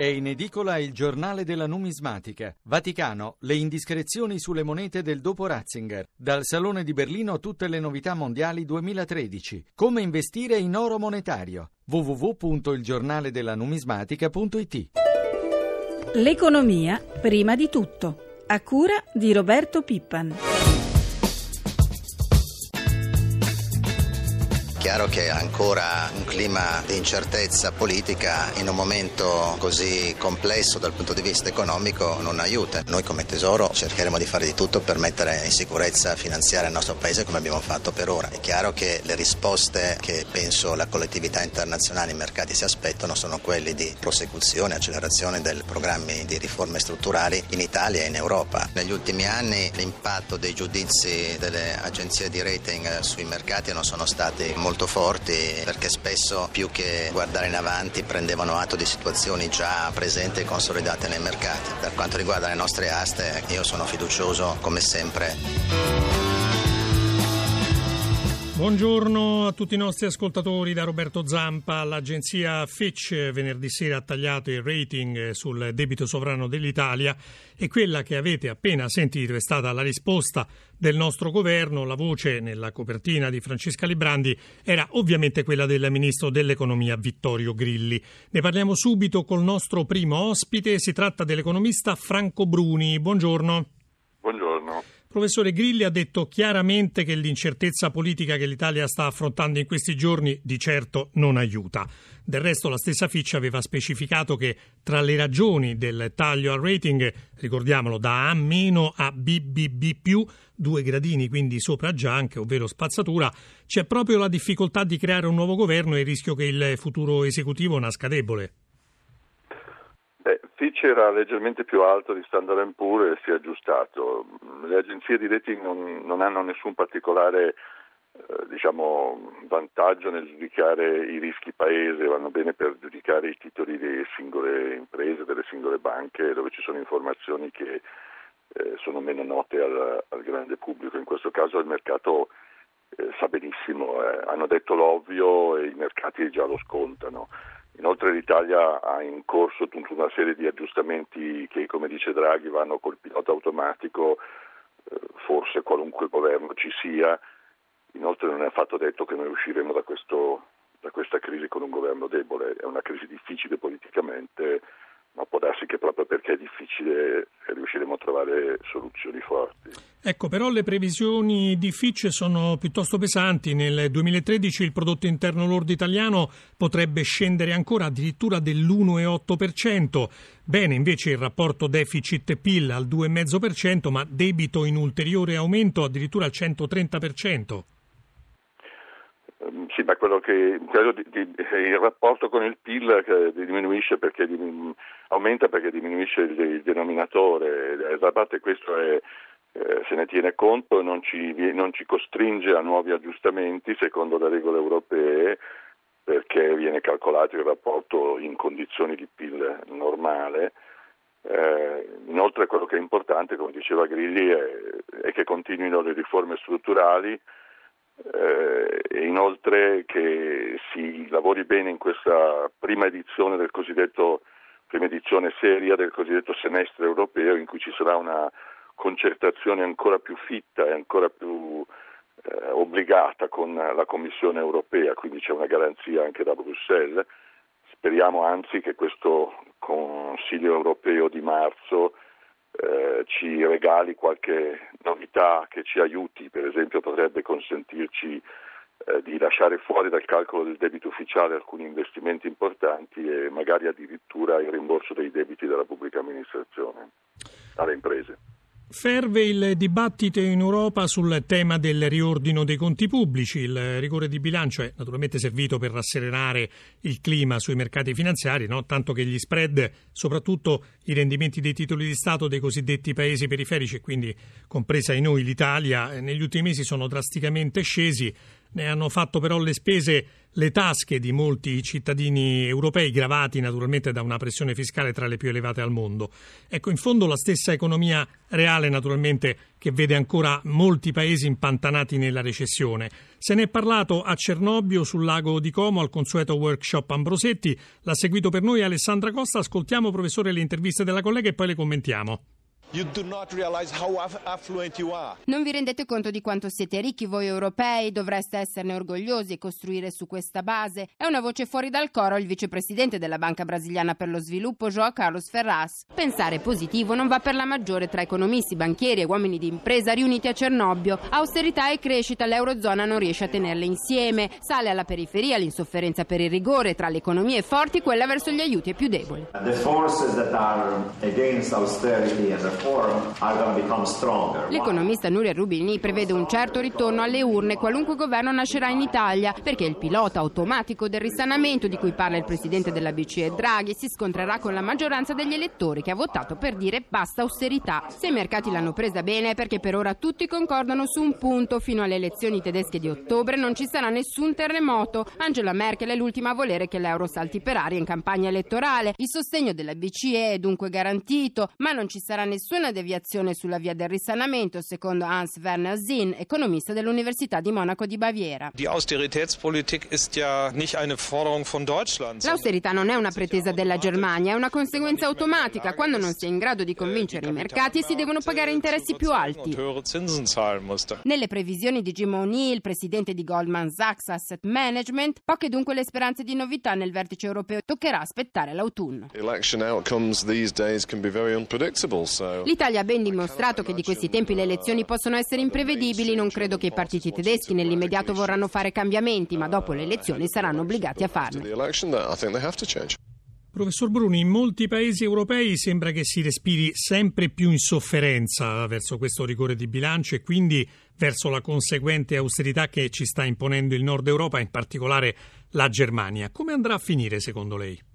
È in edicola il giornale della numismatica. Vaticano, le indiscrezioni sulle monete del dopo Ratzinger. Dal Salone di Berlino tutte le novità mondiali 2013. Come investire in oro monetario. www.ilgiornaledellanumismatica.it L'economia prima di tutto. A cura di Roberto Pippan. Chiaro che ancora un clima di incertezza politica in un momento così complesso dal punto di vista economico non aiuta. Noi come Tesoro cercheremo di fare di tutto per mettere in sicurezza finanziaria il nostro Paese come abbiamo fatto per ora. È chiaro che le risposte che penso la collettività internazionale e i mercati si aspettano sono quelli di prosecuzione, accelerazione dei programmi di riforme strutturali in Italia e in Europa. Negli ultimi anni l'impatto dei giudizi delle agenzie di rating sui mercati non sono stati molto molto forti perché spesso più che guardare in avanti prendevano atto di situazioni già presenti e consolidate nei mercati. Per quanto riguarda le nostre aste io sono fiducioso come sempre. Buongiorno a tutti i nostri ascoltatori da Roberto Zampa. L'agenzia Fitch venerdì sera ha tagliato il rating sul debito sovrano dell'Italia e quella che avete appena sentito è stata la risposta del nostro governo. La voce nella copertina di Francesca Librandi era ovviamente quella del ministro dell'economia Vittorio Grilli. Ne parliamo subito col nostro primo ospite, si tratta dell'economista Franco Bruni. Buongiorno. Professore Grilli ha detto chiaramente che l'incertezza politica che l'Italia sta affrontando in questi giorni di certo non aiuta. Del resto la stessa Fitch aveva specificato che tra le ragioni del taglio al rating, ricordiamolo da A- a BBB+, due gradini quindi sopra già anche, ovvero spazzatura, c'è proprio la difficoltà di creare un nuovo governo e il rischio che il futuro esecutivo nasca debole. Fitch era leggermente più alto di Standard Poor's e si è aggiustato. Le agenzie di rating non, non hanno nessun particolare eh, diciamo, vantaggio nel giudicare i rischi paese, vanno bene per giudicare i titoli delle singole imprese, delle singole banche, dove ci sono informazioni che eh, sono meno note al, al, grande pubblico. In questo caso il mercato eh, sa benissimo, eh, hanno detto l'ovvio e i mercati già lo scontano. Inoltre l'Italia ha in corso tutta una serie di aggiustamenti che, come dice Draghi, vanno col pilota automatico, eh, forse qualunque governo ci sia. Inoltre non è affatto detto che noi usciremo da, questo, da questa crisi con un governo debole, è una crisi difficile politicamente ma può darsi che proprio perché è difficile riusciremo a trovare soluzioni forti. Ecco, però le previsioni di Fitch sono piuttosto pesanti. Nel 2013 il prodotto interno lordo italiano potrebbe scendere ancora addirittura dell'1,8%. Bene, invece il rapporto deficit-PIL al 2,5%, ma debito in ulteriore aumento addirittura al 130%. Ehm, sì, ma quello che quello di, di, il rapporto con il PIL diminuisce perché aumenta perché diminuisce il, il denominatore, da parte questo è, eh, se ne tiene conto e non non ci costringe a nuovi aggiustamenti secondo le regole europee perché viene calcolato il rapporto in condizioni di PIL normale. Eh, inoltre quello che è importante, come diceva Grilli, è, è che continuino le riforme strutturali eh, e inoltre che si lavori bene in questa prima edizione del cosiddetto prima edizione seria del cosiddetto semestre europeo in cui ci sarà una concertazione ancora più fitta e ancora più eh, obbligata con la Commissione europea, quindi c'è una garanzia anche da Bruxelles. Speriamo anzi che questo Consiglio europeo di marzo eh, ci regali qualche novità che ci aiuti, per esempio potrebbe consentirci eh, di lasciare fuori dal calcolo del debito ufficiale alcuni investimenti importanti e magari addirittura il rimborso dei debiti della pubblica amministrazione alle imprese. Ferve il dibattito in Europa sul tema del riordino dei conti pubblici. Il rigore di bilancio è naturalmente servito per rasserenare il clima sui mercati finanziari, no? tanto che gli spread, soprattutto i rendimenti dei titoli di Stato dei cosiddetti paesi periferici, quindi compresa in noi l'Italia, negli ultimi mesi sono drasticamente scesi. Ne hanno fatto però le spese le tasche di molti cittadini europei gravati naturalmente da una pressione fiscale tra le più elevate al mondo. Ecco, in fondo la stessa economia reale naturalmente che vede ancora molti paesi impantanati nella recessione. Se ne è parlato a Cernobbio sul lago di Como al consueto workshop Ambrosetti. L'ha seguito per noi Alessandra Costa. Ascoltiamo professore le interviste della collega e poi le commentiamo. Non vi rendete conto di quanto siete ricchi voi europei, dovreste esserne orgogliosi e costruire su questa base. È una voce fuori dal coro il vicepresidente della Banca Brasiliana per lo Sviluppo, João Carlos Ferraz. Pensare positivo non va per la maggiore tra economisti, banchieri e uomini di impresa riuniti a Cernobbio. Austerità e crescita, l'Eurozona non riesce a tenerle insieme. Sale alla periferia l'insofferenza per il rigore, tra le economie forti quella verso gli aiuti ai più deboli. The forces that are against austerity and L'economista Nuria Rubini prevede un certo ritorno alle urne qualunque governo nascerà in Italia, perché il pilota automatico del risanamento di cui parla il presidente della BCE Draghi si scontrerà con la maggioranza degli elettori che ha votato per dire basta austerità. Se i mercati l'hanno presa bene è perché per ora tutti concordano su un punto, fino alle elezioni tedesche di ottobre non ci sarà nessun terremoto. Angela Merkel è l'ultima a volere che l'euro salti per aria in campagna elettorale. Il sostegno della BCE è dunque garantito, ma non ci sarà nessun nessuna deviazione sulla via del risanamento, secondo Hans Werner Zinn, economista dell'Università di Monaco di Baviera. L'austerità non è una pretesa della Germania, è una conseguenza automatica. Quando non si è in grado di convincere i mercati si devono pagare interessi più alti. Nelle previsioni di Jim O'Neill, presidente di Goldman Sachs Asset Management, poche dunque le speranze di novità nel vertice europeo. Toccherà aspettare l'autunno. Election outcomes these days can be very unpredictable, so L'Italia ha ben dimostrato che di questi tempi le elezioni possono essere imprevedibili. Non credo che i partiti tedeschi nell'immediato vorranno fare cambiamenti, ma dopo le elezioni saranno obbligati a farne. Professor Bruni, in molti paesi europei sembra che si respiri sempre più insofferenza verso questo rigore di bilancio e quindi verso la conseguente austerità che ci sta imponendo il nord Europa, in particolare la Germania. Come andrà a finire secondo lei?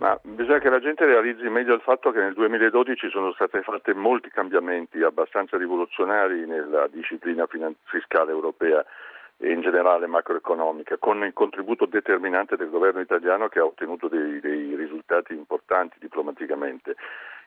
Ma bisogna che la gente realizzi meglio il fatto che nel 2012 sono stati fatti molti cambiamenti abbastanza rivoluzionari nella disciplina fiscale europea e in generale macroeconomica, con il contributo determinante del governo italiano che ha ottenuto dei, dei risultati importanti diplomaticamente.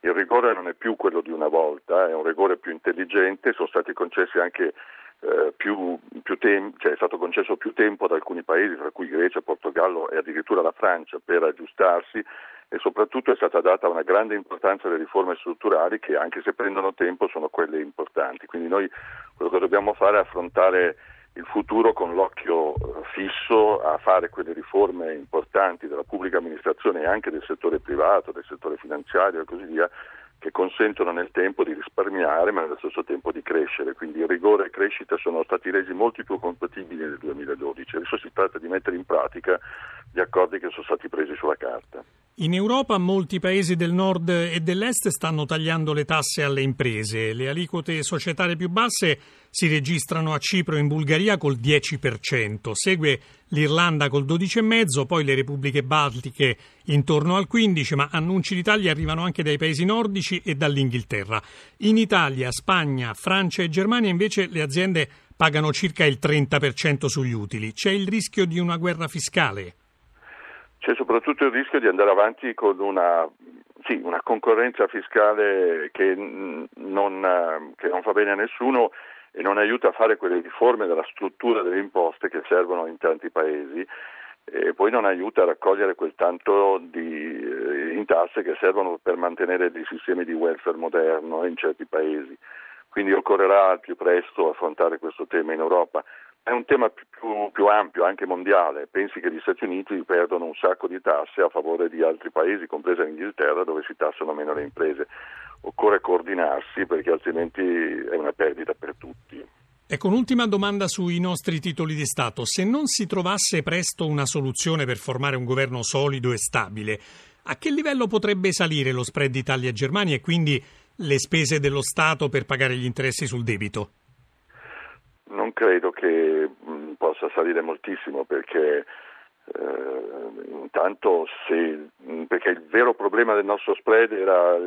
Il rigore non è più quello di una volta, è un rigore più intelligente, sono stati concessi anche eh, più, più tem- cioè è stato concesso più tempo ad alcuni paesi, tra cui Grecia, Portogallo e addirittura la Francia, per aggiustarsi e soprattutto è stata data una grande importanza alle riforme strutturali che anche se prendono tempo sono quelle importanti. Quindi noi quello che dobbiamo fare è affrontare il futuro con l'occhio eh, fisso a fare quelle riforme importanti della pubblica amministrazione e anche del settore privato, del settore finanziario e così via, che consentono nel tempo di risparmiare ma nello stesso tempo di crescere, quindi rigore e crescita sono stati resi molto più compatibili nel 2012, adesso si tratta di mettere in pratica gli accordi che sono stati presi sulla carta. In Europa molti paesi del nord e dell'est stanno tagliando le tasse alle imprese. Le aliquote societarie più basse si registrano a Cipro e in Bulgaria col 10%, segue l'Irlanda col 12,5%, poi le repubbliche baltiche intorno al 15%, ma annunci di tagli arrivano anche dai paesi nordici e dall'Inghilterra. In Italia, Spagna, Francia e Germania invece le aziende pagano circa il 30% sugli utili. C'è il rischio di una guerra fiscale. C'è soprattutto il rischio di andare avanti con una, sì, una concorrenza fiscale che non, che non fa bene a nessuno e non aiuta a fare quelle riforme della struttura delle imposte che servono in tanti paesi e poi non aiuta a raccogliere quel tanto di, eh, in tasse che servono per mantenere dei sistemi di welfare moderno in certi paesi. Quindi occorrerà al più presto affrontare questo tema in Europa. È un tema più, più, più, ampio, anche mondiale. Pensi che gli Stati Uniti perdono un sacco di tasse a favore di altri paesi, compresa l'Inghilterra, dove si tassano meno le imprese. Occorre coordinarsi perché altrimenti è una perdita per tutti. Ecco, un'ultima domanda sui nostri titoli di Stato. Se non si trovasse presto una soluzione per formare un governo solido e stabile, a che livello potrebbe salire lo spread Italia-Germania e quindi le spese dello Stato per pagare gli interessi sul debito? Non credo che mh, possa salire moltissimo perché eh, intanto se, perché il vero problema del nostro spread era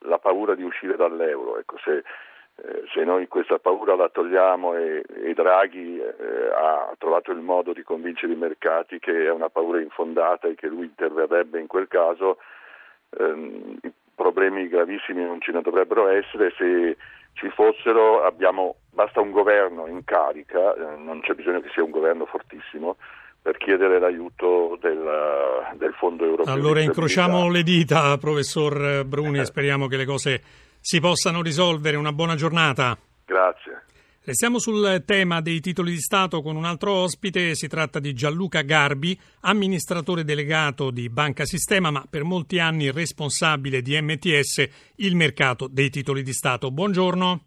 la paura di uscire dall'euro, ecco, se Eh, se noi questa paura la togliamo e, e Draghi eh, ha trovato il modo di convincere i mercati che è una paura infondata e che lui interverrebbe in quel caso, ehm, problemi gravissimi non ce ne dovrebbero essere. Se ci fossero abbiamo, basta un governo in carica, eh, non c'è bisogno che sia un governo fortissimo, per chiedere l'aiuto del, del Fondo Europeo. Allora incrociamo le dita, professor Bruni, e speriamo che le cose si possano risolvere. Una buona giornata. Grazie. Restiamo sul tema dei titoli di Stato con un altro ospite, si tratta di Gianluca Garbi, amministratore delegato di Banca Sistema, ma per molti anni responsabile di MTS, il mercato dei titoli di Stato. Buongiorno.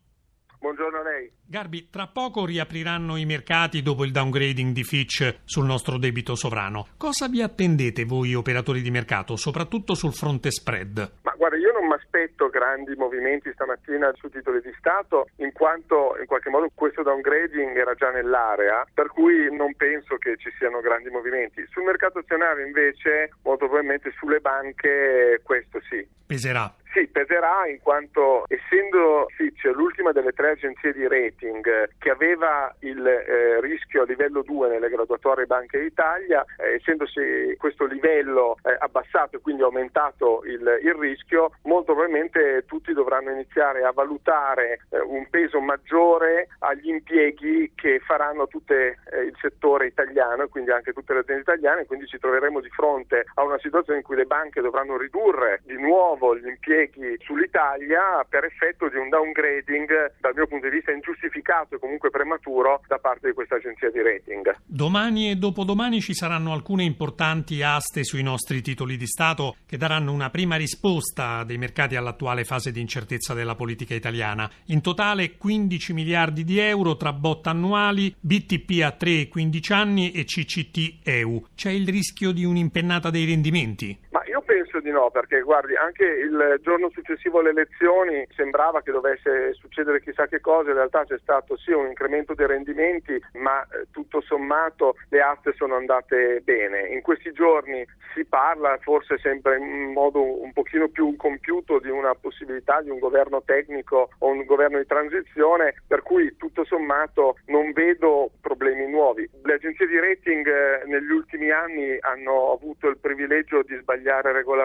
Buongiorno a lei. Garbi, tra poco riapriranno i mercati dopo il downgrading di Fitch sul nostro debito sovrano. Cosa vi attendete voi operatori di mercato, soprattutto sul fronte spread? Guarda, io non mi aspetto grandi movimenti stamattina su titoli di Stato, in quanto in qualche modo questo downgrading era già nell'area, per cui non penso che ci siano grandi movimenti. Sul mercato azionario invece, molto probabilmente sulle banche, questo sì. Peserà. Sì, peserà in quanto essendo Fitch l'ultima delle tre agenzie di rating che aveva il eh, rischio a livello 2 nelle graduatorie Banche d'Italia, eh, essendosi questo livello eh, abbassato e quindi aumentato il, il, rischio, molto probabilmente tutti dovranno iniziare a valutare eh, un peso maggiore agli impieghi che faranno tutto eh, il settore italiano e quindi anche tutte le aziende italiane, quindi ci troveremo di fronte a una situazione in cui le banche dovranno ridurre di nuovo gli impieghi sull'Italia per effetto di un downgrading dal mio punto di vista ingiustificato e comunque prematuro da parte di questa agenzia di rating. Domani e dopodomani ci saranno alcune importanti aste sui nostri titoli di Stato che daranno una prima risposta dei mercati all'attuale fase di incertezza della politica italiana. In totale 15 miliardi di euro tra bot annuali, BTP a 3 e 15 anni e CCT EU. C'è il rischio di un'impennata dei rendimenti? penso di no, perché guardi, anche il giorno successivo alle elezioni sembrava che dovesse succedere chissà che cosa, in realtà c'è stato sì un incremento dei rendimenti, ma eh, tutto sommato le aste sono andate bene. In questi giorni si parla, forse sempre in modo un pochino più compiuto, di una possibilità di un governo tecnico o un governo di transizione, per cui tutto sommato non vedo problemi nuovi. Le agenzie di rating eh, negli ultimi anni hanno avuto il privilegio di sbagliare regolarmente,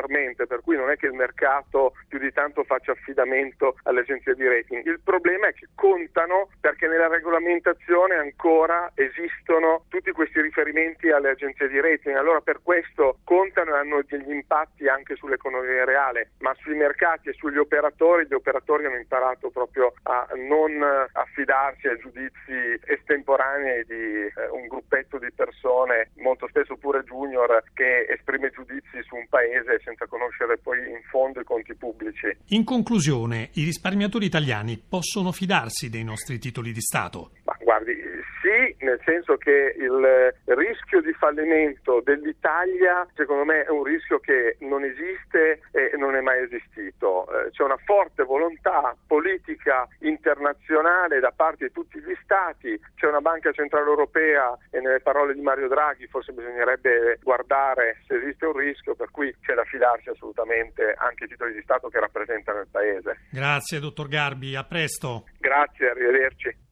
per cui non è che il mercato più di tanto faccia affidamento alle agenzie di rating. Il problema è che contano perché nella regolamentazione ancora esistono tutti questi riferimenti alle agenzie di rating. Allora per questo contano e hanno degli impatti anche sull'economia reale, ma sui mercati e sugli operatori, gli operatori hanno imparato proprio a non affidarsi a giudizi estemporanei di eh, un gruppetto di persone, molto spesso pure junior, che esprime giudizi su un paese senza conoscere poi in fondo i conti pubblici. In conclusione, i risparmiatori italiani possono fidarsi dei nostri titoli di Stato? Ma nel senso che il rischio di fallimento dell'Italia secondo me è un rischio che non esiste e non è mai esistito. Eh, c'è una forte volontà politica internazionale da parte di tutti gli Stati, c'è una banca centrale europea e nelle parole di Mario Draghi forse bisognerebbe guardare se esiste un rischio, per cui c'è da fidarsi assolutamente anche i titoli di Stato che rappresentano il Paese. Grazie dottor Garbi, a presto. Grazie, arrivederci.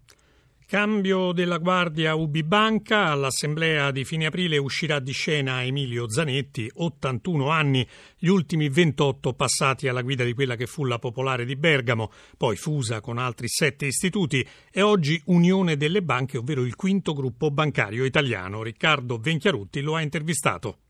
Cambio della guardia UB Banca, all'assemblea di fine aprile uscirà di scena Emilio Zanetti, 81 anni, gli ultimi 28 passati alla guida di quella che fu la Popolare di Bergamo, poi fusa con altri sette istituti e oggi Unione delle Banche, ovvero il quinto gruppo bancario italiano. Riccardo Venchiarutti lo ha intervistato.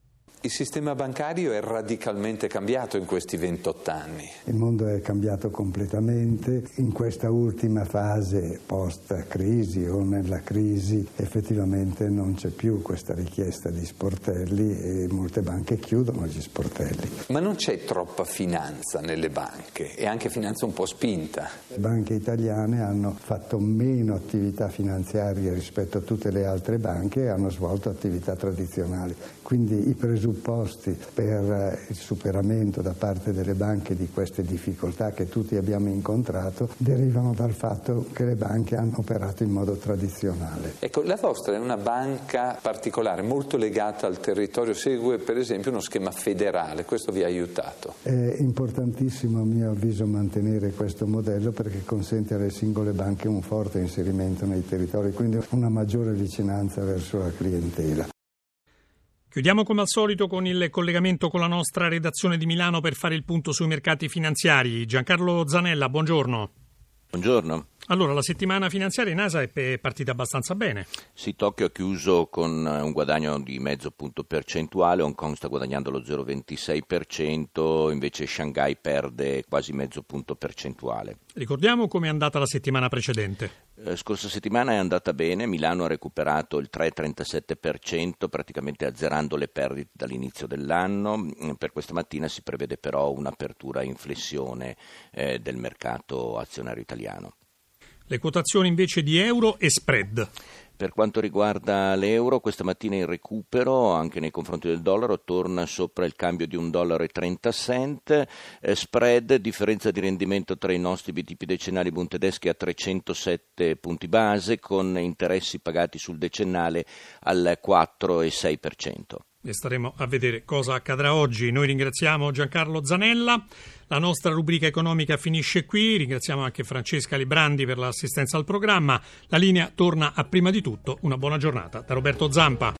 Il sistema bancario è radicalmente cambiato in questi 28 anni. Il mondo è cambiato completamente. In questa ultima fase post-crisi o nella crisi effettivamente non c'è più questa richiesta di sportelli e molte banche chiudono gli sportelli. Ma non c'è troppa finanza nelle banche e anche finanza un po' spinta. Le banche italiane hanno fatto meno attività finanziarie rispetto a tutte le altre banche e hanno svolto attività tradizionali. Quindi i presupposti per il superamento da parte delle banche di queste difficoltà che tutti abbiamo incontrato derivano dal fatto che le banche hanno operato in modo tradizionale. Ecco, la vostra è una banca particolare, molto legata al territorio, segue per esempio uno schema federale, questo vi ha aiutato? È importantissimo a mio avviso mantenere questo modello perché consente alle singole banche un forte inserimento nei territori, quindi una maggiore vicinanza verso la clientela. Chiudiamo come al solito con il collegamento con la nostra redazione di Milano per fare il punto sui mercati finanziari. Giancarlo Zanella, buongiorno. Buongiorno. Allora, la settimana finanziaria in Asia è partita abbastanza bene. Sì, Tokyo ha chiuso con eh, un guadagno di mezzo punto percentuale, Hong Kong sta guadagnando lo 0,26%, invece Shanghai perde quasi mezzo punto percentuale. Ricordiamo come è andata la settimana precedente. Eh, scorsa settimana è andata bene, Milano ha recuperato il 3,37%, praticamente azzerando le perdite dall'inizio dell'anno. Mm, per questa mattina si prevede però un'apertura in flessione eh, del mercato azionario italiano. Le quotazioni invece di euro e spread. Per quanto riguarda l'euro, questa mattina il recupero anche nei confronti del dollaro torna sopra il cambio di 1,30 dollaro. Eh, spread, differenza di rendimento tra i nostri BTP decennali Bund tedeschi a 307 punti base con interessi pagati sul decennale al 4,6%. E staremo a vedere cosa accadrà oggi. Noi ringraziamo Giancarlo Zanella. La nostra rubrica economica finisce qui. Ringraziamo anche Francesca Librandi per l'assistenza al programma. La linea torna a prima di tutto. Una buona giornata da Roberto Zampa.